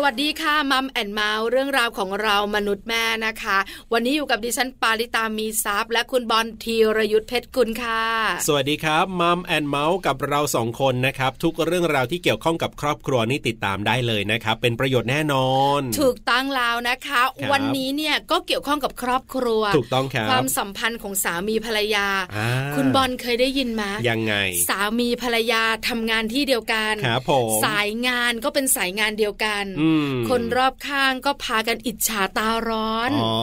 สวัสดีค่ะ Mom and Mouth เรื่องราวของเรามนุษย์แม่นะคะ วันนี้อยู่กับดิฉันปาริตามีซัพ์และคุณบอลธีรยุทธเพชรกุลค่ะ สวัสดีครับ Mom and Mouth กับเราสองคนนะครับ ทุกเรื่องราวที่เกี่ยวข้องกับครอบครัวนี่ติดตามได้เลยนะครับ เป็นประโยชน์แน่นอน ถูกตั้งแล้วนะคะ วันนี้เนี่ยก็เกี่ยวข้องกับครอบครัว ถูกต้องครับความสัมพันธ์ของสามีภรรยา คุณบอลเคยได้ยินไหมยังไง สามีภรรยาทำงานที่เดียวกันครับผมสายงานก็เป็นสายงานเดียวกันคนรอบข้างก็พากันอิจฉาตาร้อนอ๋อ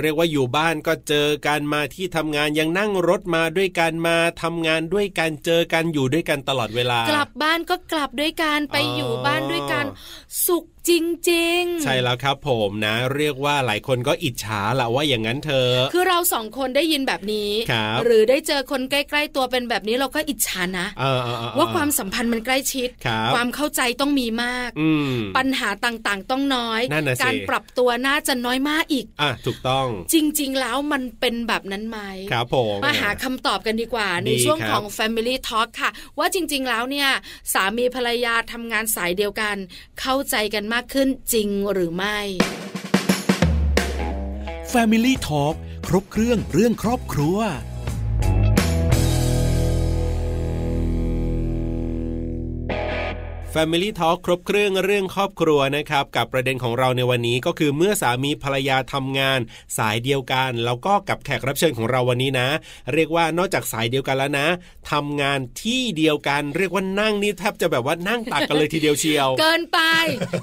เรียกว่าอยู่บ้านก็เจอกันมาที่ทำงานยังนั่งรถมาด้วยกันมาทำงานด้วยกันเจอกันอยู่ด้วยกันตลอดเวลา กลับบ้านก็กลับด้วยกันไปอยู่บ้านด้วยกันสุข จริง ๆ ใช่แล้วครับผมนะ เรียกว่าหลายคนก็อิจฉาแหละว่าอย่างนั้นเธอ คือเราสองคนได้ยินแบบนี้ หรือได้เจอคนใกล้ ๆ ตัวเป็นแบบนี้เราก็อิจฉานะว่าความสัมพันธ์มันใกล้ชิดความเข้าใจต้องมีมาก ปัญหาต่างๆ ต้องน้อย การปรับตัวน่าจะน้อยมากอีกอะถูกต้อง จริง ๆ แล้วมันเป็นแบบนั้นไหมครับผมมาหาคำตอบกันดีกว่า ในช่วงของ Family Talk ค่ะ ว่าจริง ๆ แล้วเนี่ยสามีภรรยาทำงานสายเดียวกัน เข้าใจกันมากขึ้นจริงหรือไม่ Family Talk ครบเครื่องเรื่องครอบครัว Family Talk ครบเครื่องเรื่องครอบครัวนะครับกับประเด็นของเราในวันนี้ก็คือเมื่อสามีภรรยาทำงานสายเดียวกัน แล้วก็กับแขกรับเชิญของเราวันนี้นะ เรียกว่านอกจากสายเดียวกันแล้วนะทำงานที่เดียวกัน เรียกว่านั่งนี่แทบจะแบบว่านั่งตักกันเลยทีเดียวเชียว เกินไป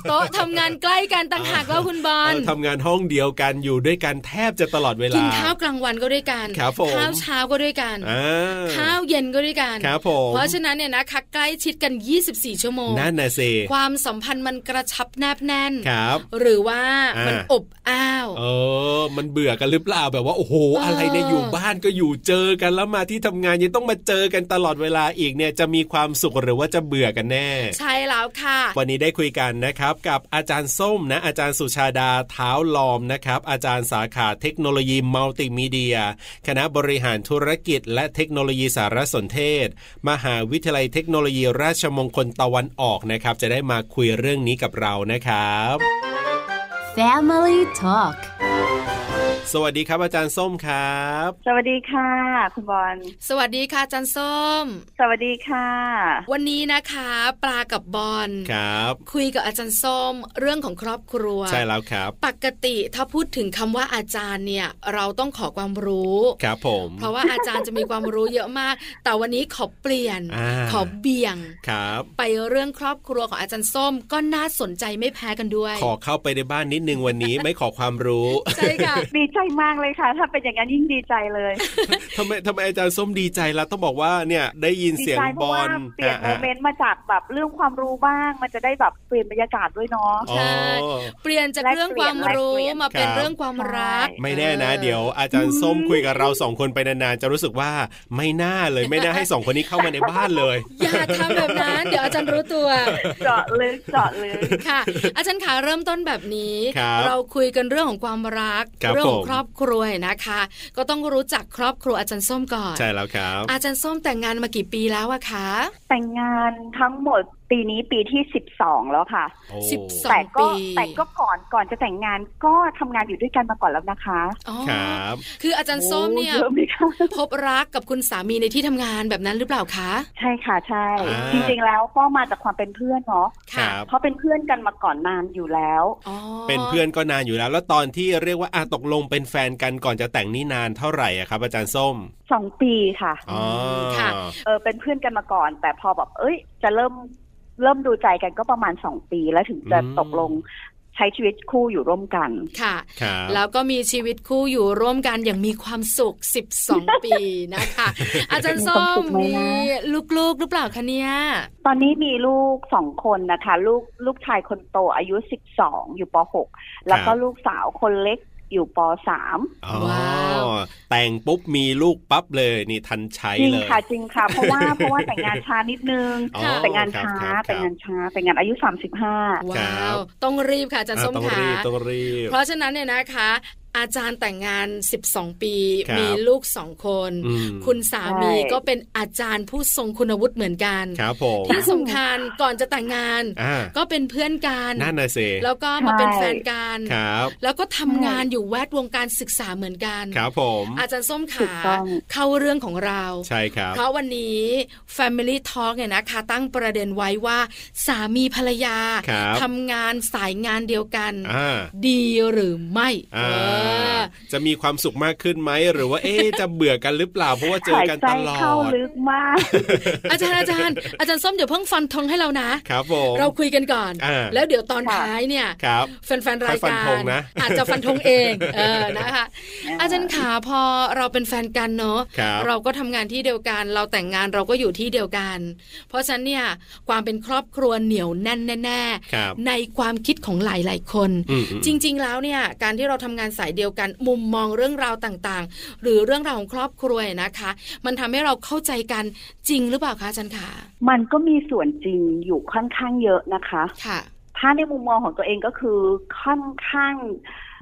โต๊ะทำงานใกล้กันต่างหากแล้วคุณบอลทำงานห้องเดียวกันอยู่ด้วยกันแทบจะตลอดเวลากินข้าวกลางวันก็ด้วยกันครับผมข้าวเช้าก็ด้วยกันข้าวเย็นก็ด้วยกันครับผมเพราะฉะนั้นเนี่ยนะคะใกล้ชิดกัน 24 ชั่วโมงนั่นน่ะสิความสัมพันธ์มันกระชับแนบแน่นครับหรือว่ามันอบอ้าวเออมันเบื่อกันหรือเปล่าแบบว่าโอ้โห อะไรเนี่ยอยู่บ้านก็อยู่เจอกันแล้วมาที่ทำงานยังต้องมาเจอกันตลอดเวลาอีกเนี่ยจะมีความสุขหรือว่าจะเบื่อกันแน่ ใช่แล้วค่ะ วันนี้ได้คุยกันนะครับ กับอาจารย์ส้มนะ อาจารย์สุชาดาเท้าลอมนะครับ อาจารย์สาขาเทคโนโลยีมัลติมีเดีย คณะบริหารธุรกิจ และเทคโนโลยีสารสนเทศ มหาวิทยาลัยเทคโนโลยีราชมงคลตะวันออกนะครับ จะได้มาคุยเรื่องนี้กับเรานะครับ Family Talk สวัสดีครับอาจารย์ส้มครับ สวัสดีค่ะ คุณบอล สวัสดีค่ะอาจารย์ส้ม สวัสดีค่ะ วันนี้นะคะ ปลากับบอลครับ คุยกับอาจารย์ส้ม เรื่องของครอบครัว ใช่แล้วครับ ปกติถ้าพูดถึงคำว่าอาจารย์เนี่ย เราต้องขอความรู้ครับผม เพราะว่าอาจารย์จะมีความรู้เยอะมาก แต่วันนี้ขอเปลี่ยนขอเบี่ยงครับ ไปเรื่องครอบครัวของอาจารย์ส้มก็น่าสนใจไม่แพ้กันด้วย ขอเข้าไปในบ้านนิดนึงวันนี้ไม่ขอความรู้ใช่ค่ะดีใจมากเลยค่ะ ถ้าเป็นอย่างนั้นยิ่งดีใจเลยทำไมทำไมอาจารย์ส้มดีใจแล้วต้องบอกว่าเนี่ยได้ยินเสียงบอลเปลี่ยนโมเมนต์มาจากแบบเรื่องความรู้บ้าง มันจะได้แบบเปลี่ยนบรรยากาศด้วยเนาะใช่เปลี่ยนจากเรื่องความรู้มาเป็นเรื่องความรัก ไม่แน่นะ เดี๋ยวอาจารย์ส้มคุยกับเราสองคนไปนานๆจะรู้สึกว่าไม่น่าเลยไม่น่าให้สองคนนี้เข้ามาในบ้านเลยอย่าทำแบบนั้นเดี๋ยวอาจารย์รู้ตัวเจาะลึกเจาะลึกค่ะ อาจารย์ขาเริ่มต้นแบบนี้ เราคุยกันเรื่องของความรักเรื่องของครอบครัวนะคะ ก็ต้องรู้จักครอบครัวอาจารย์ส้มก่อน ใช่แล้วครับ อาจารย์ส้มแต่งงานมากี่ปีแล้วอะคะ แต่งงานทั้งหมด ปีนี้ปีที่สิบสองแล้วค่ะสิบสองปีแต่ก็ก่อนก่อนจะแต่งงานก็ทำงานอยู่ด้วยกันมาก่อนแล้วนะคะครับ คืออาจารย์ส้มเนี่ยพบรักกับคุณสามีในที่ทำงานแบบนั้นหรือเปล่าคะใช่ค่ะใช่ จริงๆแล้วก็มาจากความเป็นเพื่อนเนาะเพราะเป็นเพื่อนกันมาก่อนนานอยู่แล้วเป็นเพื่อนก็นานอยู่แล้ว แล้วตอนที่เรียกว่าอาตกลงเป็นแฟนกันก่อนจะแต่งนี่นานเท่าไหร่อะครับ อาจารย์ส้มสองปีค่ะอ๋อค่ะเออเป็นเพื่อนกันมาก่อน แต่พอแบบเอ้ย จะเริ่ม เริ่มดูใจกันก็ประมาณสองปีแล้วถึงจะตกลงใช้ชีวิตคู่อยู่ร่วมกันค่ะ แล้วก็มีชีวิตคู่อยู่ร่วมกันอย่างมีความสุข 12 ปีนะคะ อาจารย์ส้มมีลูกๆหรือเปล่าคะเนี่ย ตอนนี้มีลูกสองคนนะคะ ลูกลูกชายคนโตอายุ 12 อยู่ป .6 แล้วก็ลูกสาวคนเล็ก อยู่ปสามว้าวแต่งปุ๊บมีลูกปั๊บเลยนี่ทันใช้เลยจริงค่ะจริงค่ะ เพราะว่าเพราะว่าแต่งงานช้านิดนึงแต่งงานช้าแต่งงานช้าแต่งงานอายุสามสิบห้าว้าวต้องรีบค่ะจันส้มค่ะต้องรีบต้องรีบเพราะฉะนั้นเนี่ยนะคะ อาจารย์แต่งงาน 12 ปี มีลูกสองคน คุณสามีก็เป็นอาจารย์ผู้ทรงคุณวุฒิเหมือนกันครับผมที่สำคัญก่อนจะแต่งงาน ก็เป็นเพื่อนกันนั่นน่ะสิแล้วก็มาเป็นแฟนกันครับแล้วก็ทำงานอยู่แวดวงการศึกษาเหมือนกันครับผมอาจารย์ส้มขาเข้าเรื่องของเราใช่ครับเพราะวันนี้ Family Talk เนี่ยนะคะตั้งประเด็นไว้ว่า สามีภรรยาทำงานสายงานเดียวกัน ดีหรือไม่จะมีความสุขมากขึ้นไหมหรือว่าเอ๊จะเบื่อกันหรือเปล่าเพราะว่าเจอกันตลอดเข้าลึกมาก อาจารย์อาจารย์อาจารย์ส้มเดี๋ยวเพิ่งฟันธงให้เรานะครับผมเราคุยกันก่อน แล้วเดี๋ยวตอนท้ายเนี่ยแฟนๆรายการอาจจะฟันธงเองเออนะคะอาจารย์ขาพอเราเป็นแฟนกันเนาะเราก็ทำงานที่เดียวกัน เราแต่งงานเราก็อยู่ที่เดียวกัน เพราะฉะนั้นเนี่ยความเป็นครอบครัวเหนียวแน่นแน่ๆในความคิดของหลายๆคน จริง ๆ แล้วเนี่ยการที่เราทำงานสายเดียวกัน มุมมองเรื่องราวต่างๆ หรือเรื่องราวของครอบครัวนะคะ มันทำให้เราเข้าใจกันจริงหรือเปล่าคะจันขามันก็มีส่วนจริงอยู่ค่อนข้างเยอะนะคะค่ะถ้าในมุมมองของตัวเองก็คือค่อนข้าง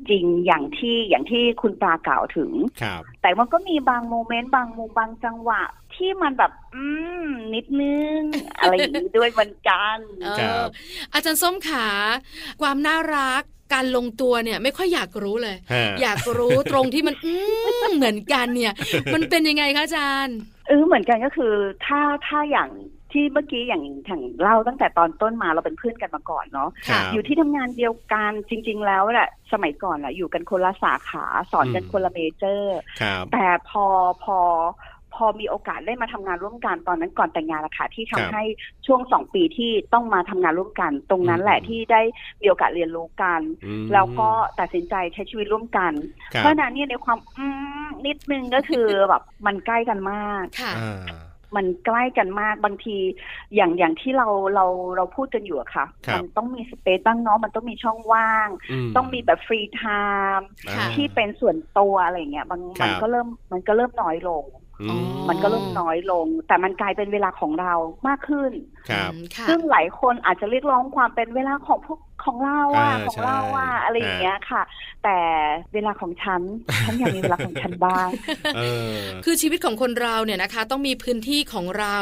จริงอย่างที่อย่างที่คุณปลากล่าวถึงครับแต่มันก็มีบางโมเมนต์บางมุมบางจังหวะ ที่มันแบบ อืม นิดนึง อะไรอย่างนี้ด้วยเหมือนกันอาจารย์ส้มขา ความน่ารัก การลงตัวเนี่ยไม่ค่อยอยากรู้เลย อยากรู้ตรงที่มันเหมือนกันเนี่ย มันเป็นยังไงคะอาจารย์เออเหมือนกันก็คือถ้าถ้าอย่างที่เมื่อกี้อย่างถังเล่าตั้งแต่ตอนต้นมาเราเป็นเพื่อนกันมาก่อนเนาะอยู่ที่ทำงานเดียวกันจริง ๆ แล้วแหละสมัยก่อนแหละอยู่กันคนละสาขาสอนกันคนละเมเจอร์แต่พอพอพ อมีโอกาสได้มาทำงานร่วมกันตอนนั้นก่อนแต่งงานละค่ะที่ทำให้ช่วงสองปีที่ต้องมาทำงานร่วมกัน ตรงนั้นแหละที่ได้มีโอกาสเรียนรู้กัน แล้วก็ตัดสินใจใช้ชีวิตร่วมกัน เพราะนั้นเนี่ยในความนิดนึงก็คือแบบมันใกล้กันมากมันใกล้กันมากบางทีอย่างอย่างที่เราเราเราพูดกันอยู่อะค่ะ มันต้องมี space บ้างเนาะมันต้องมีช่องว่าง ต้องมีแบบ free time ที่เป็นส่วนตัวอะไรเงี้ยบางมันก็เริ่มมันก็เริ่มน้อยลง มันก็เริ่มน้อยลง แต่มันกลายเป็นเวลาของเรามากขึ้นซึ่งหลายคนอาจจะเรียกร้องความเป็นเวลาของพวก ของเราอะของเราอะอะไรอย่างเงี้ยค่ะ แต่เวลาของฉันฉันอยากมีเวลาของฉันบ้างคือชีวิตของคนเราเนี่ยนะคะ ต้องมีพื้นที่ของเรา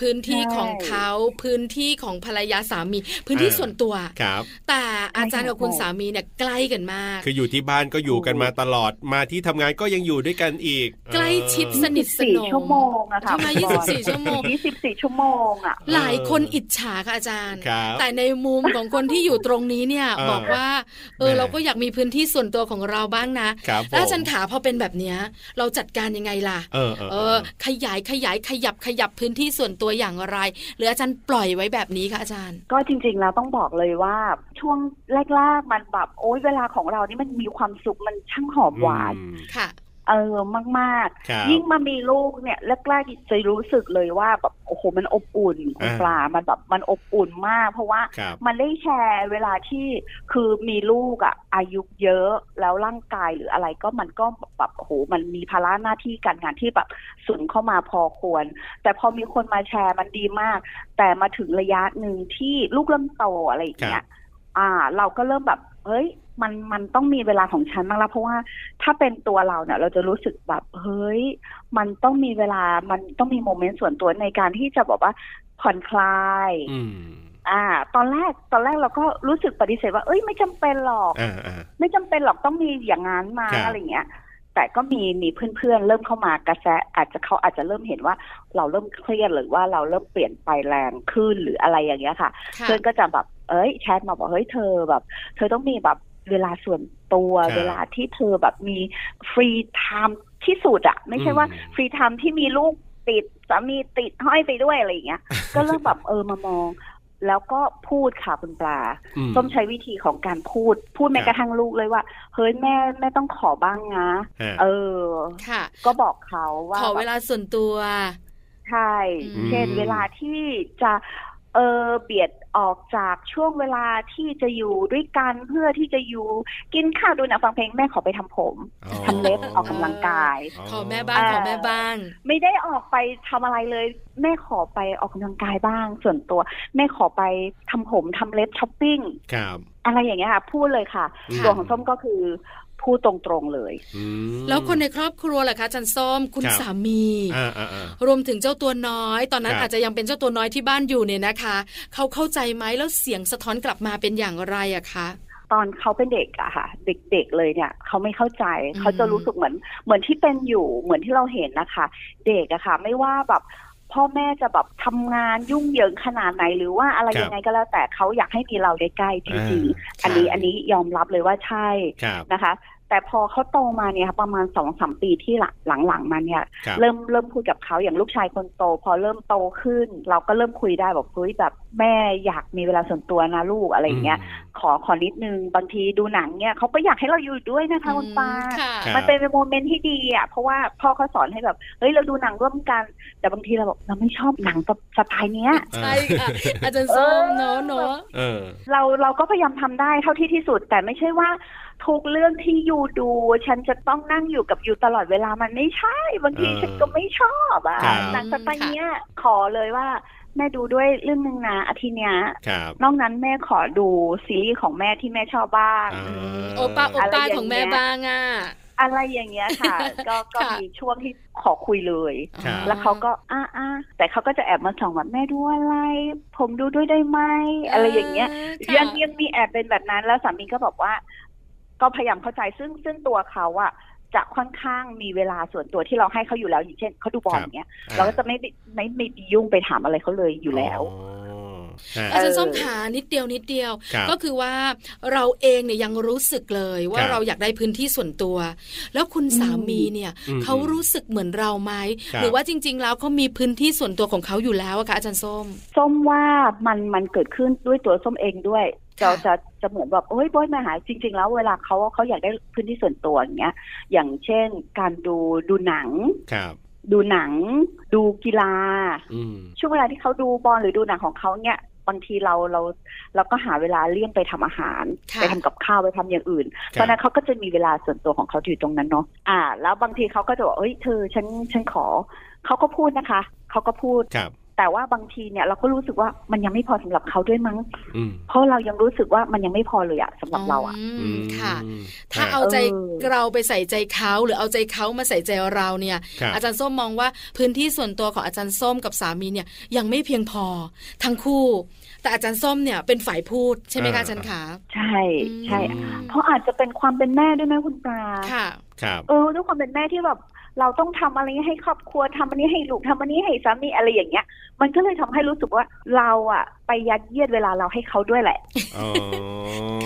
พื้นที่ของเขาพื้นที่ของภรรยาสามี พื้นที่ส่วนตัวครับแต่อาจารย์กับคุณสามีเนี่ยใกล้กันมาก คืออยู่ที่บ้านก็อยู่กันมาตลอดมาที่ทำงานก็ยังอยู่ด้วยกันอีก ใกล้ชิดสนิทสนมชั่วโมงอะค่ะทำไมยี่สิบสี่ชั่วโมงยี่สิบสี่ชั่วโมงอะหลายคนอิจฉาค่ะอาจารย์ แต่ในมุมของคนที่อยู่ตรงนี้เนี่ยบอกว่าเออเราก็อยากมีพื้นที่ส่วนตัวของเราบ้างนะแล้วอาจารย์ขาพอเป็นแบบเนี้ยเราจัดการยังไงล่ะเออเออ ขยายขยายขยับขยับพื้นที่ส่วนตัวอย่างไร หรืออาจารย์ปล่อยไว้แบบนี้คะอาจารย์ ก็จริง ๆ แล้วต้องบอกเลยว่าช่วงแรกๆมันแบบโอ๊ยเวลาของเรานี่มันมีความสุขมันช่างหอมหวานค่ะ เออมากๆยิ่งมามีลูกเนี่ยแรกๆจะรู้สึกเลยว่าแบบโอ้โหมันอบอุ่นคุณปลามันแบบมันอบอุ่นมาก เพราะว่ามันได้แชร์เวลาที่คือมีลูกอะอายุเยอะแล้วร่างกายหรืออะไรก็มันก็แบบโอ้โหมันมีภาระหน้าที่การงานที่แบบสูงเข้ามาพอควร แต่พอมีคนมาแชร์มันดีมาก แต่มาถึงระยะหนึ่งที่ลูกเริ่มโตอะไรอย่างเงี้ย อ่า เราก็เริ่มแบบเฮ้ย มันมันต้องมีเวลาของฉันบ้างละเพราะว่าถ้าเป็นตัวเราเนี่ย เราจะรู้สึกแบบเฮ้ย มันต้องมีเวลามันต้องมีโมเมนต์ส่วนตัวในการที่จะบอกว่าผ่อนคลายอ่า ตอนแรกตอนแรกเราก็รู้สึกปฏิเสธว่า เอ้ยไม่จำเป็นหรอกไม่จำเป็นหรอกต้องมีอย่างนั้นมาอะไรเงี้ยแต่ก็มีมีเพื่อนๆเริ่มเข้ามากระแสอาจจะเขาอาจจะเริ่มเห็นว่า เราเริ่มเครียดหรือว่าเราเริ่มเปลี่ยนไปแรงขึ้นหรืออะไรอย่างเงี้ยค่ะ เพื่อนก็จะแบบเอ้ยแชทมาบอกเฮ้ยเธอแบบ เธอต้องมีแบบ เวลาส่วนตัวเวลาที่เธอแบบมี free time ที่สุดอะไม่ใช่ว่าfree time ที่มีลูกติดสามีติดห้อยไปด้วยอะไรอย่างเงี้ย ก็เริ่มแบบเออมามอง แล้วก็พูดค่ะคุณปลาส้มใช้วิธีของการพูด พูดแม้กระทั่งลูกเลยว่า เฮ้ยแม่แม่ต้องขอบ้างนะ เออค่ะ ก็บอกเขาว่า ขอเวลาส่วนตัวใช่ เช่นเวลาที่จะเออเบียดออกจากช่วงเวลาที่จะอยู่ด้วยกันเพื่อที่จะอยู่กินข้าวดูหนังฟังเพลงแม่ขอไปทำผมทำเล็บออกกำลังกาย ขอแม่บ้างขอแม่บ้างไม่ได้ออกไปทำอะไรเลย แม่ขอไปออกกำลังกายบ้าง ส่วนตัว แม่ขอไปทำผมทำเล็บช้อปปิ้งครับอะไรอย่างเงี้ยค่ะพูดเลยค่ะ ตัวของส้มก็คือ พูดตรงๆเลย แล้วคนในครอบครัวล่ะคะจันส้มคุณสามีรวมถึงเจ้าตัวน้อย ตอนนั้นอาจจะยังเป็นเจ้าตัวน้อยที่บ้านอยู่เนี่ยนะคะเขาเข้าใจไหมแล้วเสียงสะท้อนกลับมาเป็นอย่างไรอะคะตอนเขาเป็นเด็กอะค่ะ เด็กๆเลยเนี่ยเขาไม่เข้าใจเขาจะรู้สึกเหมือน เหมือนที่เป็นอยู่เหมือนที่เราเห็นนะคะ เด็กอะค่ะ ไม่ว่าแบบ พ่อแม่จะแบบทำงานยุ่งเหยิงขนาดไหนหรือว่าอะไรยังไงก็แล้วแต่เขาอยากให้มีเราใกล้ๆจริงๆ อันนี้อันนี้ยอมรับเลยว่าใช่นะคะ แต่พอเขาโตมาเนี่ยประมาณสองสามปีที่หลังๆมาเนี่ยเริ่มเริ่มคุยกับเขาอย่างลูกชายคนโต พอเริ่มโตขึ้น เราก็เริ่มคุยได้บอกเฮ้ยแบบแม่อยากมีเวลาส่วนตัวนะลูกอะไรเงี้ยขอขอนิดนึงบางทีดูหนังเนี่ยเขาก็อยากให้เราอยู่ด้วยนะคะคุณป้ามันเป็นโมเมนต์ที่ดีอะเพราะว่าพ่อเขาสอนให้แบบเฮ้ยเราดูหนังร่วมกัน แต่บางทีเราบอกเราไม่ชอบหนังสไตล์เนี้ยใช่ค่ะอาจารย์ส้มเนาะเนาะเราเราก็พยายามทำได้เท่าที่ที่สุดแต่ไม่ใช่ว่า ทุกเรื่องที่อยู่ดู ฉันจะต้องนั่งอยู่กับอยู่ตลอดเวลามันไม่ใช่ บางทีฉันก็ไม่ชอบอะหนังสไตล์เนี้ยขอเลยว่าแม่ดูด้วยเรื่องนึงนะอาทิตย์เนี้ยนอกนั้นแม่ขอดูซีรีส์ของแม่ที่แม่ชอบบ้างโอป้าโอป้าของแม่บ้างอะอะไรอย่างเงี้ยค่ะ ก็ก็มีช่วงที่ขอคุยเลย แล้วเขาก็อ้าอ้าแต่เขาก็จะแอบมาส่องว่าแม่ดูอะไร ผมดูด้วยได้ไหมอะไรอย่างเงี้ยยังยังมีแอบเป็นแบบนั้นแล้วสามีก็บอกว่า ก็พยายามเข้าใจซึ่งซึ่งตัวเขาอะจะค่อนข้างมีเวลาส่วนตัวที่เราให้เขาอยู่แล้วอย่างเช่นเขาดูบอลเนี้ยเราก็จะไม่ไม่ไม่ยุ่งไปถามอะไรเขาเลยอยู่แล้วอาจารย์ส้มขานิดเดียวนิดเดียว ก็คือว่าเราเองเนี่ยยังรู้สึกเลยว่าเราอยากได้พื้นที่ส่วนตัว แล้วคุณสามีเนี่ยเขารู้สึกเหมือนเราไหมหรือว่าจริง ๆ แล้วเขามีพื้นที่ส่วนตัวของเขาอยู่แล้วอะคะอาจารย์ส้ม ส้มว่ามันมันเกิดขึ้นด้วยตัวส้มเองด้วย จะจะจะเหมือนแบบเฮ้ยบอยมาหาจริง ๆ แล้วเวลาเขาเขาอยากได้พื้นที่ส่วนตัวอย่างเงี้ย อย่างเช่นการดูดูหนังครับดูหนัง ดูกีฬาช่วงเวลาที่เขาดูบอลหรือดูหนังของเขาเนี่ยบางทีเราเราเราก็หาเวลาเลี่ยงไปทำอาหาร ไปทำกับข้าวไปทำอย่างอื่น เพราะนั้นเขาก็จะมีเวลาส่วนตัวของเขาอยู่ตรงนั้นเนาะอ่า แล้วบางทีเขาก็จะบอกเอ้ยเธอฉันฉันขอเขาก็พูดนะคะเขาก็พูด แต่ว่าบางทีเนี่ยเราก็รู้สึกว่ามันยังไม่พอสำหรับเขาด้วยมั้ง เพราะเรายังรู้สึกว่ามันยังไม่พอเลยอะสำหรับเราอะค่ะ ถ้าเอาใจเราไปใส่ใจเขาหรือเอาใจเขามาใส่ใจเราเนี่ย อาจารย์ส้มมองว่าพื้นที่ส่วนตัวของอาจารย์ส้มกับสามีเนี่ยยังไม่เพียงพอทั้งคู่ แต่อาจารย์ส้มเนี่ยเป็นฝ่ายพูดใช่ไหมคะอาจารย์ขาใช่ใช่ เพราะอาจจะเป็นความเป็นแม่ด้วยไหมคุณปลาค่ะ ครับ เออด้วยความเป็นแม่ที่แบบ เราต้องทำอะไรให้ครอบครัวทำอันนี้ให้ลูกทำอันนี้ให้สามีอะไรอย่างเงี้ย มันก็เลยทำให้รู้สึกว่าเราอะ ไปยัดเยียดเวลาเราให้เขาด้วยแหละ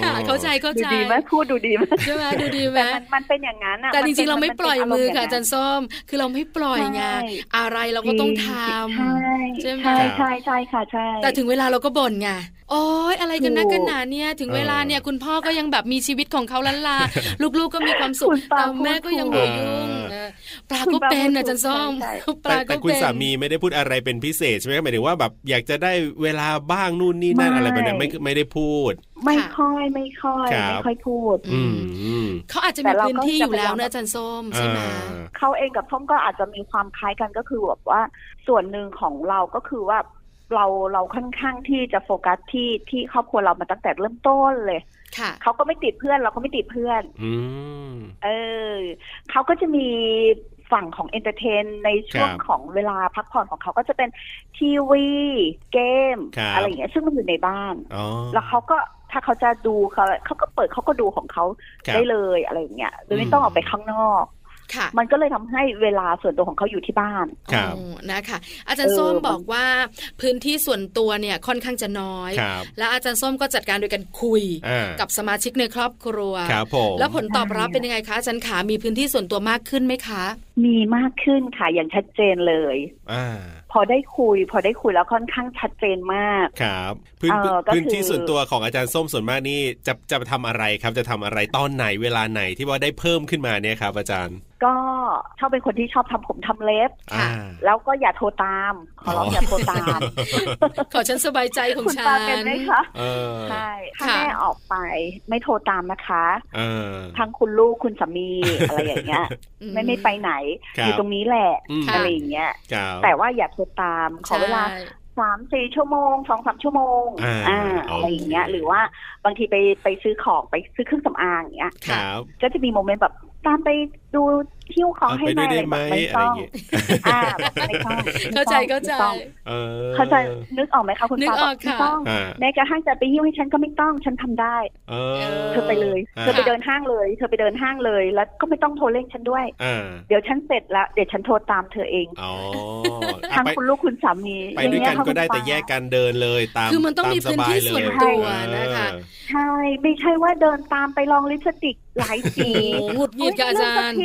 ค่ะเข้าใจเข้าใจดูดีไหมพูดดูดีไหมใช่ไหมดูดีไหมมันเป็นอย่างนั้นอะแต่จริงๆเราไม่ปล่อยมือค่ะจันส้มคือเราไม่ปล่อยไงอะไรเราก็ต้องทำใช่ไหมใช่ใช่ค่ะใช่แต่ถึงเวลาเราก็บ่นไงโอ้ยอะไรกันนักกันหนาเนี่ยถึงเวลาเนี่ยคุณพ่อก็ยังแบบมีชีวิตของเขาลันลาลูกๆก็มีความสุขแต่แม่ก็ยังหัวยุ่งปลาก็เป็นอาจารย์ส้มปลาก็เป็นแต่คุณสามีไม่ได้พูดอะไรเป็นพิเศษใช่ไหมหมายถึงว่าแบบอยากจะได้เวลาบ้างนู่นนี่นั่นอะไรแบบนี้ไม่ไม่ได้พูด ไม่ค่อยไม่ค่อยไม่ค่อยพูดเขาอาจจะมีพื้นที่อยู่แล้วนะอาจารย์ส้มใช่ไหมเขาเองกับส้มก็อาจจะมีความคล้ายกันก็คือแบบว่าส่วนหนึ่งของเราก็คือว่าเราเราค่อนข้างที่จะโฟกัสที่ที่ครอบครัวเรามาตั้งแต่เริ่มต้นเลยเขาก็ไม่ติดเพื่อนเราก็ไม่ติดเพื่อนเออเขาก็จะมี ฝั่งของ entertain ในช่วงของเวลาพักผ่อนของเขาก็จะเป็นทีวีเกม อะไรอย่างเงี้ยซึ่งมันอยู่ในบ้าน แล้วเขาก็ถ้าเขาจะดูเขาเขาก็เปิดเขาก็ดูของเขาได้เลยอะไรอย่างเงี้ยโดยไม่ต้องออกไปข้างนอก มันก็เลยทำให้เวลาส่วนตัวของเขาอยู่ที่บ้านนะคะ อาจารย์ส้มบอกว่าพื้นที่ส่วนตัวเนี่ยค่อนข้างจะน้อย และอาจารย์ส้มก็จัดการโดยการคุยกับสมาชิกในครอบครัว แล้วผลตอบรับเป็นยังไงคะอาจารย์ขามีพื้นที่ส่วนตัวมากขึ้นไหมคะ มีมากขึ้นค่ะอย่างชัดเจนเลยอพอได้คุย พอได้คุยแล้วค่อนข้างชัดเจนมากครับพื้นพื้นที่ส่วนตัวของอาจารย์ส้มส่วนมากนี่จะจะทำอะไรครับจะทำอะไรตอนไหนเวลาไหนที่ว่าได้เพิ่มขึ้นมาเนี่ยครับอาจารย์ ก็ชอบเป็นคนที่ชอบทำผมทำเล็บแล้วก็อย่าโทรตาม ขอร้องอย่าโทรตาม ขอฉันสบายใจของฉันเป็นไหมคะใช่ถ้าแม่ออกไปไม่โทรตามนะคะทั้งคุณลูกคุณสามีอะไรอย่างเงี้ย ไม่ไม่ไปไหนอยู่ตรงนี้แหละอะไรอย่างเงี้ยแต่ว่าอย่าโทรตามขอเวลาสามสี่ชั่วโมงสองสามชั่วโมงอ่าอะไรอย่างเงี้ย หรือว่าบางทีไปไปซื้อของไปซื้อเครื่องสำอางอย่างเงี้ยก็จะมีโมเมนต์แบบตามไป ดูทิ้วของให้แม่อะไรแบบไม่ต้องอ่าไม่ต้องเข้าใจเข้าใจเข้าใจนึกออกไหมคะคุณป้าไม่ต้องแม้กระทั่งจะไปยิ้วให้ฉันก็ไม่ต้องฉันทำได้ เธอไปเลย เธอไปเดินห้างเลย เธอไปเดินห้างเลย แล้วก็ไม่ต้องโทรเร่งฉันด้วยเดี๋ยวฉันเสร็จแล้วเดี๋ยวฉันโทรตามเธอเองทั้งคุณลูกคุณสามีไปด้วยกันก็ได้แต่แยกกันเดินเลยตามคือมันต้องมีพื้นที่ส่วนตัวนะคะใช่ไม่ใช่ว่าเดินตามไปลองลิปสติกหลายสีหงุดหงิดกับอาจารย์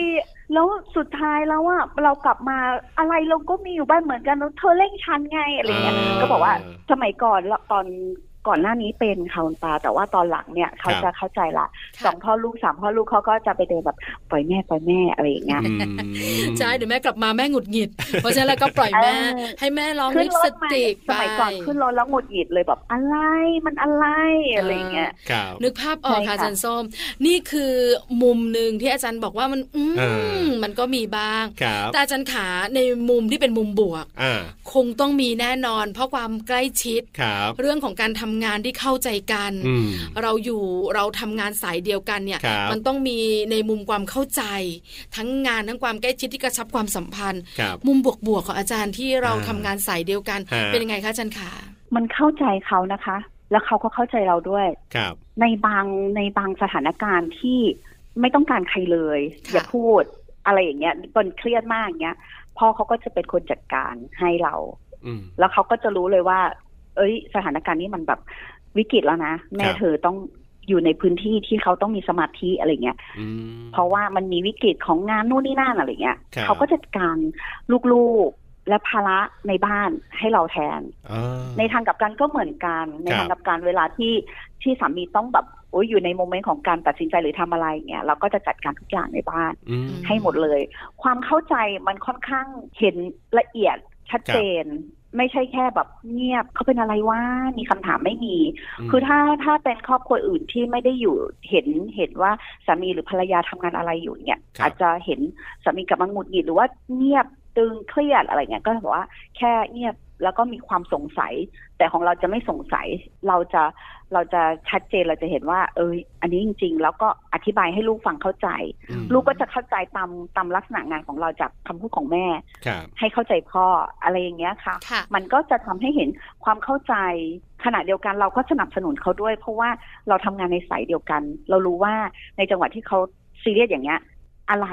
แล้วสุดท้ายแล้วว่าเรากลับมาอะไรเราก็มีอยู่บ้านเหมือนกันเธอเล่งชันไงอะไรเงี้ยก็บอกว่าสมัยก่อนตอน ก่อนหน้านี้เป็นเขาตาแต่ว่าตอนหลังเนี่ยเขาจะเข้าใจละสองพ่อลูกสามพ่อลูกเขาก็จะไปเดินแบบปล่อยแม่ปล่อยแม่อะไรอย่างเงี้ยใช่เดี๋ยวแม่กลับมาแม่หงุดหงิด เพราะฉะนั้นแล้วก็ปล่อยแม่ ให้แม่ร้องลิปสติกไปสมัยก่อนขึ้นรถแล้วหงุดหงิดเลยแบบอะไรมันอะไรอะไรเงี้ยนึกภาพออกค่ะอาจารย์ส้มนี่คือมุมหนึ่งที่อาจารย์บอกว่ามันอืมันก็มีบ้าง แต่อาจารย์ขาในมุมที่เป็นมุมบวกคงต้องมีแน่นอน เพราะความใกล้ชิดเรื่องของการทำงานที่เข้าใจกัน เราอยู่เราทำงานสายเดียวกันเนี่ย มันต้องมีในมุมความเข้าใจ ทั้งงานทั้งความใกล้ชิดที่กระชับความสัมพันธ์ มุมบวกๆของอาจารย์ที่เราทำงานสายเดียวกัน เป็นยังไงคะอาจารย์ขามันเข้าใจเขานะคะ แล้วเขาก็เข้าใจเราด้วยครับ ในบางในบางสถานการณ์ที่ไม่ต้องการใครเลย อย่าพูดอะไรอย่างเงี้ยตนเครียดมากอย่างเงี้ยพ่อเขาก็จะเป็นคนจัดการให้เราแล้วเขาก็จะรู้เลยว่า เอ้ย สถานการณ์นี้มันแบบวิกฤตแล้วนะ แม่เธอต้องอยู่ในพื้นที่ที่เขาต้องมีสมาธิอะไรเงี้ยเพราะว่ามันมีวิกฤตของงานนู่นนี่นั่นอะไรเงี้ยเขาก็จัดการลูกๆและภาระในบ้านให้เราแทน ในทางกับการก็เหมือนกัน ในทางกับการเวลาที่ที่สามีต้องแบบโอ้ยอยู่ในโมเมนต์ของการตัดสินใจหรือทำอะไรเนี่ยเราก็จะจัดการทุกอย่างในบ้านให้หมดเลย ความเข้าใจมันค่อนข้างเห็นละเอียดชัดเจน ไม่ใช่แค่แบบเงียบเขาเป็นอะไรวะมีคำถามไม่มี คือถ้าถ้าเป็นครอบครัวอื่นที่ไม่ได้อยู่เห็นเห็นว่าสามีหรือภรรยาทำงานอะไรอยู่เนี่ย อาจจะเห็นสามีกับมันหงุดหงิดหรือว่าเงียบตึงเครียดอะไรเงี้ยก็บอกว่าแค่เงียบ แล้วก็มีความสงสัย แต่ของเราจะไม่สงสัย เราจะเราจะชัดเจนเราจะเห็นว่า เอออันนี้จริง ๆ แล้วก็อธิบายให้ลูกฟังเข้าใจ ลูกก็จะเข้าใจตามตามลักษณะงานของเราจากคำพูดของแม่ ให้เข้าใจพ่ออะไรอย่างเงี้ยค่ะ มันก็จะทำให้เห็นความเข้าใจขณะเดียวกันเราก็สนับสนุนเขาด้วย เพราะว่าเราทำงานในสายเดียวกัน เรารู้ว่าในจังหวะที่เขาซีเรียสอย่างเงี้ย อะไร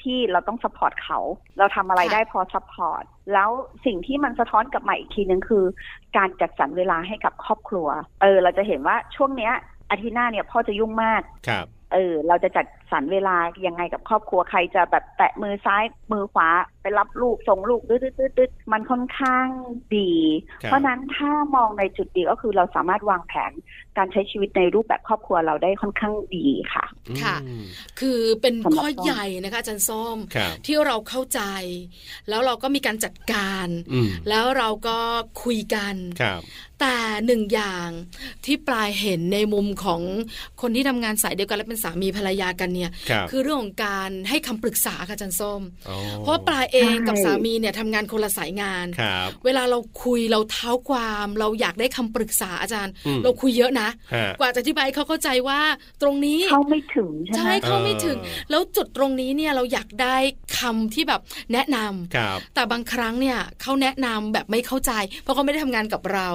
ที่เราต้อง support เขา เราทำอะไรได้พอ support แล้วสิ่งที่มันสะท้อนกลับมาอีกทีนึงคือ การจัดสรรเวลาให้กับครอบครัว เออ เราจะเห็นว่าช่วงเนี้ยอาทิตย์หน้าเนี่ยพ่อจะยุ่งมากครับ เออเราจะจัดสรรเวลายังไงกับครอบครัวใครจะแบบแตะมือซ้ายมือขวาไปรับลูกส่งลูกดืดๆๆมันค่อนข้างดี เพราะนั้นถ้ามองในจุดดีก็คือเราสามารถวางแผนการใช้ชีวิตในรูปแบบครอบครัวเราได้ค่อนข้างดีค่ะ ค่ะ คือเป็นข้อใหญ่นะคะอาจารย์ส้มที่เราเข้าใจ แล้วเราก็มีการจัดการ แล้วเราก็คุยกัน แต่หนึ่งอย่างที่ปลายเห็นในมุมของคนที่ทำงานสายเดียวกันและเป็นสามีภรรยากันเนี่ยคือเรื่องของการให้คำปรึกษาค่ะจันส้ม เพราะปลายเองกับสามีเนี่ยทำงานคนละสายงาน เวลาเราคุยเราเท้าความ เราอยากได้คำปรึกษาอาจารย์ เราคุยเยอะนะ กว่าจะอธิบายเขาเข้าใจว่าตรงนี้เขาไม่ถึงใช่ไหมเขาไม่ถึง แล้วจุดตรงนี้เนี่ยเราอยากได้คำที่แบบแนะนำแต่บางครั้งเนี่ยเขาแนะนำแบบไม่เข้าใจ เพราะเขาไม่ได้ทำงานกับเรา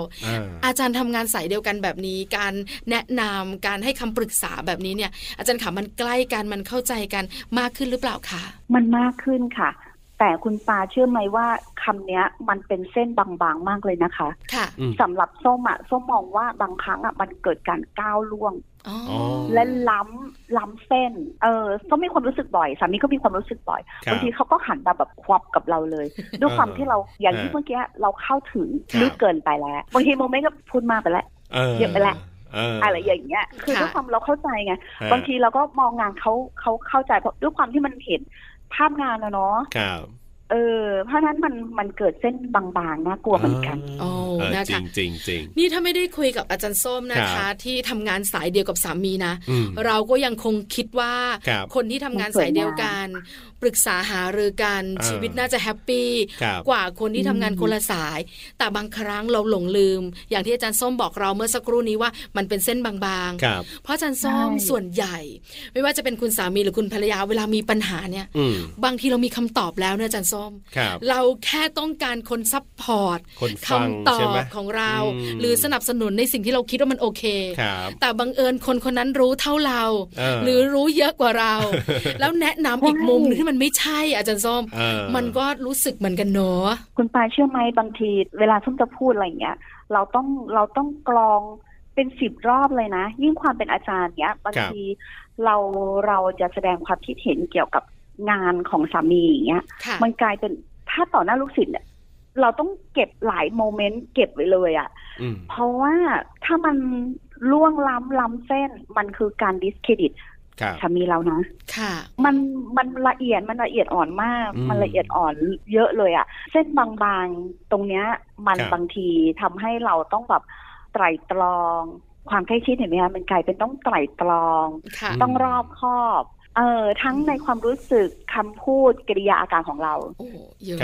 อาจารย์ทำงานสายเดียวกันแบบนี้ การแนะนำการให้คำปรึกษาแบบนี้เนี่ย อาจารย์ขามันใกล้กันมันเข้าใจกันมากขึ้นหรือเปล่าคะมันมากขึ้นค่ะ แต่คุณปาเชื่อไหมว่าคำนี้มันเป็นเส้นบางๆมากเลยนะคะ ค่ะสำหรับส้มอะส้มมองว่าบางครั้งอะมันเกิดการก้าวล่วง และล้ำล้ำเส้น เออก็มีความรู้สึกบ่อย สามีก็มีความรู้สึกบ่อย บางทีเขาก็หันมาแบบควับกับเราเลย ด้วยความที่เราอย่างที่เมื่อกี้เราเข้าถึงลึกเกินไปแล้ว บางทีโมเมนต์ก็พูดมากไปแล้วเยอะไปแล้วอะไรอย่างเงี้ย คือด้วยความเราเข้าใจไง บางทีเราก็มองงานเขาเขาเข้าใจเพราะด้วยความที่มันเห็นภาพงานนะเนาะ เอเออ เพราะนั้นมันมันเกิดเส้นบางๆน่ากลัวเหมือนกันโอ้นะคะจริงจริงนี่ถ้าไม่ได้คุยกับอาจารย์ส้มนะคะ ที่ทำงานสายเดียวกับสามีนะ เราก็ยังคงคิดว่าคนที่ทำงานสายเดียวกันปรึกษาหารือกันชีวิตน่าจะแฮปปี้กว่าคนที่ทำงานคนละสาย แต่บางครั้งเราหลงลืม อย่างที่อาจารย์ส้มบอกเราเมื่อสักครู่นี้ว่ามันเป็นเส้นบางๆ เพราะอาจารย์ส้มส่วนใหญ่ ไม่ว่าจะเป็นคุณสามีหรือคุณภรรยาเวลามีปัญหาเนี่ย บางทีเรามีคำตอบแล้วเนี่ยอาจารย์ส้มเราแค่ต้องการคน supportคำตอบของเรา หรือสนับสนุนในสิ่งที่เราคิดว่ามันโอเค แต่บังเอิญคนคนนั้นรู้เท่าเรา หรือรู้เยอะกว่าเรา แล้วแนะนำอีกมุมนึงที่มันไม่ใช่อาจารย์ส้ม มันก็รู้สึกเหมือนกันเนาะคุณปาเชื่อไหมบางที เวลาส้มจะพูดอะไรเงี้ย เราต้องเราต้องกรองเป็นสิบรอบเลยนะ ยิ่งความเป็นอาจารย์เนี้ยบางทีเราเราจะแสดงความคิดเห็นเกี่ยวกับ งานของสามีอย่างเงี้ย มันกลายเป็นถ้าต่อหน้าลูกศิษย์เนี่ยเราต้องเก็บหลายโมเมนต์เก็บไว้เลยอะ่ะ เพราะว่าถ้ามันล่วงล้ำล้ำเส้นมันคือการดิสเครดิตสามีเรานะค่ะ มันมันละเอียดมันละเอียดอ่อนมาก มันละเอียดอ่อนเยอะเลยอะ่ะ เส้นบางๆตรงเนี้ย มันบางทีทำให้เราต้องแบบไตรตรอง ความใกล้ชิดเห็นไหมคะมันกลายเป็นต้องไตรตรอง ต้องรอบคอบ เออทั้งในความรู้สึกคำพูดกิริยาอาการของเราโอ้เยอะ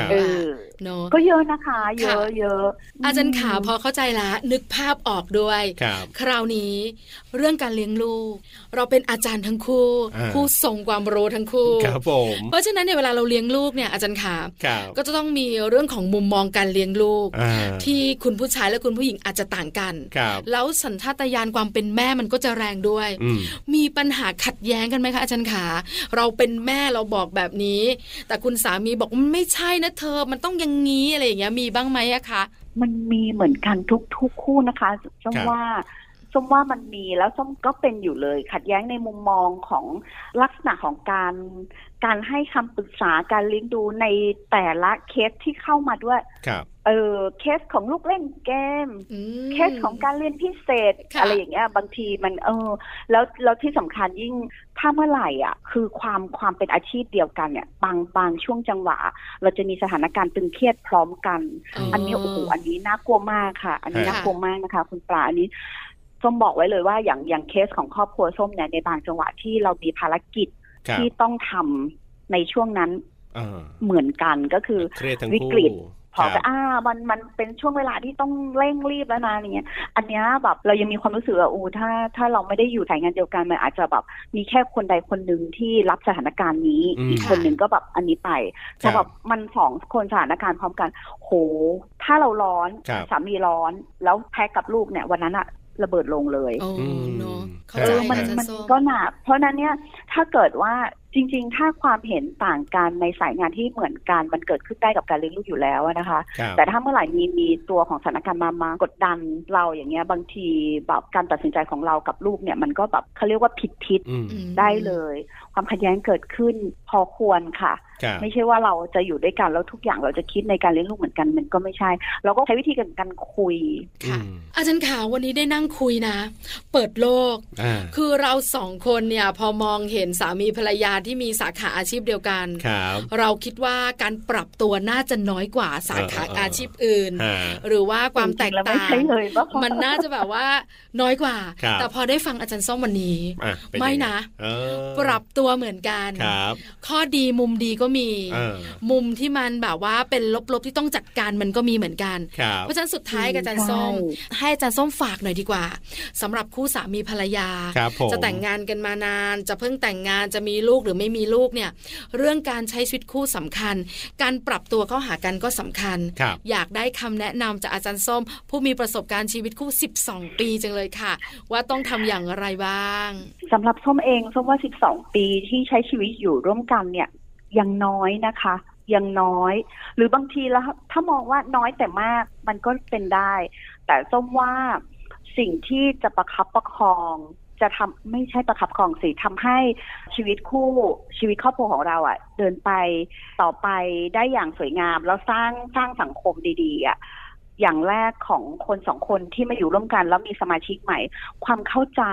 เนอะก็เยอะนะคะ เยอะเยอะอาจารย์ขาพอเข้าใจละ นึกภาพออกด้วยคราวนี้ เรื่องการเลี้ยงลูก เราเป็นอาจารย์ทั้งคู่ ผู้ส่งความรู้ทั้งคู่ครับผมเพราะฉะนั้นในเวลาเราเลี้ยงลูกเนี่ยอาจารย์ขาก็จะต้องมีเรื่องของมุมมองการเลี้ยงลูก ที่คุณผู้ชายและคุณผู้หญิงอาจจะต่างกัน แล้วสัญชาตญาณความเป็นแม่มันก็จะแรงด้วย มีปัญหาขัดแย้งกันไหมคะอาจารย์ขาเราเป็นแม่เราบอกแบบนี้ แต่คุณสามีบอกมันไม่ใช่นะเธอ มันต้องอย่างนี้อะไรอย่างเงี้ยมีบ้างไหมอะคะมันมีเหมือนกันทุกทุกคู่นะคะส้มว่า ส้มว่ามันมีแล้วส้มก็เป็นอยู่เลย ขัดแย้งในมุมมองของลักษณะของการการให้คำปรึกษาการเลี้ยงดูในแต่ละเคสที่เข้ามาด้วยครับเออเคสของลูกเล่นเกม เคสของการเรียนพิเศษ อะไรอย่างเงี้ยบางทีมันเออ แล้วแล้วที่สำคัญยิ่งถ้าเมื่อไหร่อะ คือความความเป็นอาชีพเดียวกันเนี่ยบางบางช่วงจังหวะ เราจะมีสถานการณ์ตึงเครียดพร้อมกัน อันนี้โอ้โหอันนี้น่ากลัวมากค่ะ อันนี้น่ากลัวมากนะคะ คุณปลาอันนี้ ส้มบอกไว้เลยว่าอย่างอย่างเคสของครอบครัวส้มเนี่ยในบางจังหวะที่เรามีภารกิจที่ต้องทำในช่วงนั้นเหมือนกันก็คือวิกฤตพอจะอ่ามันมันเป็นช่วงเวลาที่ต้องเร่งรีบแล้วนะอย่างเงี้ย อันเนี้ยแบบเรายังมีความรู้สึกว่าอู้ถ้าถ้าเราไม่ได้อยู่สายงานเดียวกันมันอาจจะแบบมีแค่คนใดคนหนึ่งที่รับสถานการณ์นี้ อีกคนหนึ่งก็แบบอันนี้ไปพอแบบมันสองคนสถานการณ์พร้อมกัน โห ถ้าเราร้อนสามีร้อนแล้วแพ้กับลูกเนี่ยวันนั้นอะ ระเบิดลงเลยโอ้เนาะเออมันมันก็หนักเพราะนั้นเนี่ยถ้าเกิดว่า จริง ๆ ถ้าความเห็นต่างกันในสายงานที่เหมือนกันมันเกิดขึ้นได้กับการเลี้ยงลูกอยู่แล้วนะคะ แต่ถ้าเมื่อไหร่มีมีตัวของสถานการณ์มามากดดันเราอย่างเงี้ยบางทีแบบการตัดสินใจของเรากับลูกเนี่ยมันก็แบบเขาเรียกว่าผิดทิศได้เลย ความขัดแย้งเกิดขึ้นพอควรค่ะ ไม่ใช่ว่าเราจะอยู่ด้วยกันแล้วทุกอย่างเราจะคิดในการเลี้ยงลูกเหมือนกันมันก็ไม่ใช่ เราก็ใช้วิธีการการคุยค่ะอาจารย์ข่าววันนี้ได้นั่งคุยนะ เปิดโลก คือเราสองคนเนี่ยพอมองเห็นสามีภรรยาที่มีสาขาอาชีพเดียวกันรเราคิดว่าการปรับตัวน่าจะน้อยกว่าสาขาอาชีพอื่น หรือว่าความแตกต่างมันน่าจะแบบว่าน้อยกว่า แต่พอได้ฟังอาจารย์ส้มวันนี้ ไม่นะ ปรับตัวเหมือนกัน ข้อดีมุมดีก็มี มุมที่มันแบบว่าเป็นลบๆที่ต้องจัดการมันก็มีเหมือนกัน เพราะฉะนั้นสุดท้ายอาจารย์ส้ม ให้อาจารย์ส้มฝากหน่อยดีกว่าสำหรับคู่สามีภรรยา จะแต่งงานกันมานาน จะเพิ่งแต่งงานจะมีลูกหรือไม่มีลูกเนี่ยเรื่องการใช้ชีวิตคู่สำคัญ การปรับตัวเข้าหากันก็สำคัญ อยากได้คำแนะนำจากอาจารย์ส้ม ผู้มีประสบการณ์ชีวิตคู่ 12 ปีจังเลยค่ะ ว่าต้องทำอย่างไรบ้างสำหรับส้มเองส้มว่า 12 ปีที่ใช้ชีวิตอยู่ร่วมกันเนี่ยยังน้อยนะคะยังน้อย หรือบางทีแล้วถ้ามองว่าน้อยแต่มากมันก็เป็นได้ แต่ส้มว่าสิ่งที่จะประคับประคอง จะทำไม่ใช่ประคับของสิทำให้ชีวิตคู่ชีวิตครอบครัวของเราอะ่ะ เดินไปต่อไปได้อย่างสวยงาม แล้วสร้างสร้างสังคมดีๆอะ่ะอย่างแรกของคนสองคนที่มาอยู่ร่วมกัน แล้วมีสมาชิกใหม่ ความเข้าใจ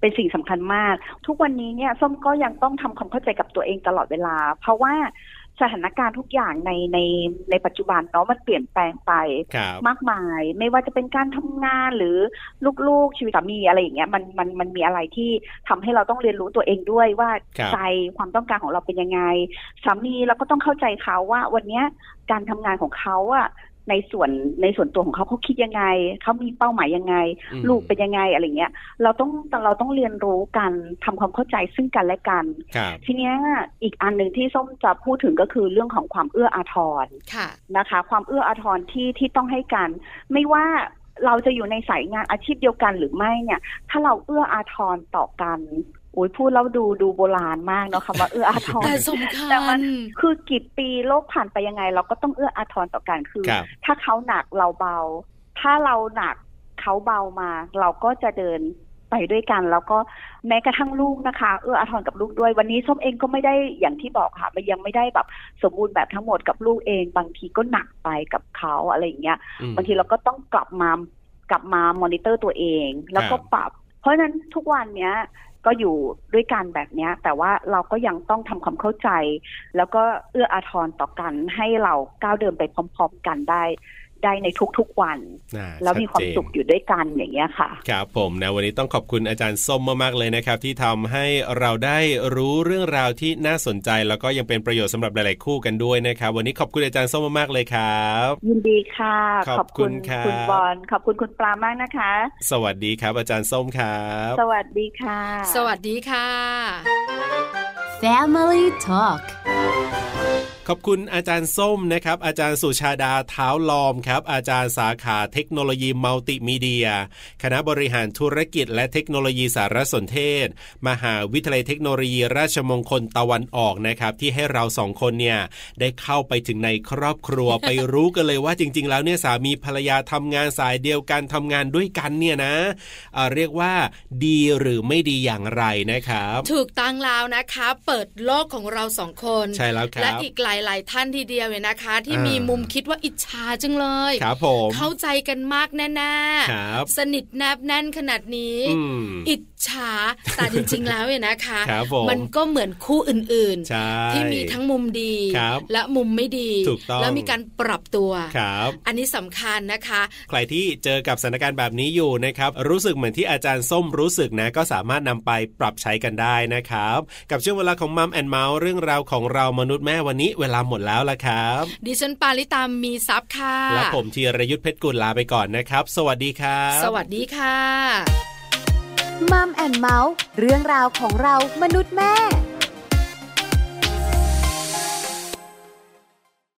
เป็นสิ่งสำคัญมาก ทุกวันนี้เนี่ยส้มก็ยังต้องทำความเข้าใจกับตัวเองตลอดเวลา เพราะว่า สถานการณ์ทุกอย่างในในในปัจจุบันเนาะมันเปลี่ยนแปลงไปมากมาย ไม่ว่าจะเป็นการทำงานหรือลูกๆชีวิตสามีอะไรอย่างเงี้ยมันมันมันมีอะไรที่ทำให้เราต้องเรียนรู้ตัวเองด้วยว่าใจความต้องการของเราเป็นยังไงสามีเราก็ต้องเข้าใจเขาว่า วันเนี้ยการทำงานของเขาอะ ในส่วนในส่วนตัวของเขาเขาคิดยังไงเขามีเป้าหมายยังไง ลูกเป็นยังไงอะไรเงี้ยเราต้องเราต้องเรียนรู้กันทำความเข้าใจซึ่งกันและกัน ทีเนี้ยอีกอันหนึ่งที่ส้มจะพูดถึงก็คือเรื่องของความเอื้ออาทรนะคะ ความเอื้ออาทรที่ที่ต้องให้กัน ไม่ว่าเราจะอยู่ในสายงานอาชีพเดียวกันหรือไม่เนี่ย ถ้าเราเอื้ออาทรต่อกันโอ้ยพูดแล้วดูดูโบราณมากเนาะคำว่าเอื้ออาทรแต่สำคัญแต่มันคือกี่ปีโลกผ่านไปยังไง เราก็ต้องเอื้ออาทรต่อกันคือ ถ้าเขาหนักเราเบา ถ้าเราหนักเขาเบามา เราก็จะเดินไปด้วยกัน แล้วก็แม้กระทั่งลูกนะคะ เอื้ออาทรกับลูกด้วย วันนี้ส้มเองก็ไม่ได้อย่างที่บอกค่ะมันยังไม่ได้แบบสมบูรณ์แบบทั้งหมดกับลูกเอง บางทีก็หนักไปกับเขาอะไรอย่างเงี้ยบางทีเราก็ต้องกลับมากลับมามอนิเตอร์ตัวเอง แล้วก็ปรับ เพราะฉะนั้นทุกวันเนี้ย ก็อยู่ด้วยกันแบบนี้แต่ว่าเราก็ยังต้องทำความเข้าใจ แล้วก็เอื้ออาทรต่อกันให้เราก้าวเดินไปพร้อม ๆ กันได้ ได้ในทุกๆวัน แล้วมีความสุขอยู่ด้วยกันอย่างเงี้ยค่ะ ครับผมนะวันนี้ต้องขอบคุณอาจารย์ส้มมากๆเลยนะครับ ที่ทำให้เราได้รู้เรื่องราวที่น่าสนใจ แล้วก็ยังเป็นประโยชน์สำหรับหลายๆคู่กันด้วยนะครับ วันนี้ขอบคุณอาจารย์ส้มมากๆเลยครับ ยินดีค่ะ ขอบคุณค่ะคุณบอลขอบคุณคุณปลามากนะคะ สวัสดีครับ อาจารย์ส้มครับ สวัสดีค่ะ สวัสดีค่ะ Family Talk ขอบคุณอาจารย์ส้มนะครับ อาจารย์สุชาดาเท้าลอมครับ อาจารย์สาขาเทคโนโลยีมัลติมีเดีย คณะบริหารธุรกิจ และเทคโนโลยีสารสนเทศ มหาวิทยาลัยเทคโนโลยี ราชมงคลตะวันออกนะครับ ที่ให้เราสองคนเนี่ยได้เข้าไปถึงในครอบครัวไปรู้กันเลยว่าจริง ๆ แล้วเนี่ยสามีภรรยาทำงานสายเดียวกันทำงานด้วยกันเนี่ยนะเรียกว่าดีหรือไม่ดีอย่างไรนะครับ ถูกตั้งแล้วนะคะ เปิดโลกของเราสองคนใช่แล้วครับและอีกหลายๆ ท่านทีเดียวเนี่ยนะคะ ที่มีมุมคิดว่าอิจฉาจังเลยครับผมเข้าใจกันมากแน่ๆสนิทแนบแน่นขนาดนี้อิจฉาแต่จริงๆแล้วเนี่ยนะคะมันก็เหมือนคู่อื่นๆที่มีทั้งมุมดี และมุมไม่ดีแล้วมีการปรับตัวครับอันนี้สำคัญนะคะ ใครที่เจอกับสถานการณ์แบบนี้อยู่นะครับรู้สึกเหมือนที่อาจารย์ส้มรู้สึกนะก็สามารถนำไปปรับใช้กันได้นะครับ กับช่วงเวลาของมัมแอนเมาส์เรื่องราวของเรามนุษย์แม่วันนี้เวลาหมดแล้วละครับ ดิฉันปาริตามมีซับค่ะ และผมธีรยุทธเพชรกุลลาไปก่อนนะครับ สวัสดีครับ สวัสดีค่ะมัมแอนเมาส์เรื่องราวของเรามนุษย์แม่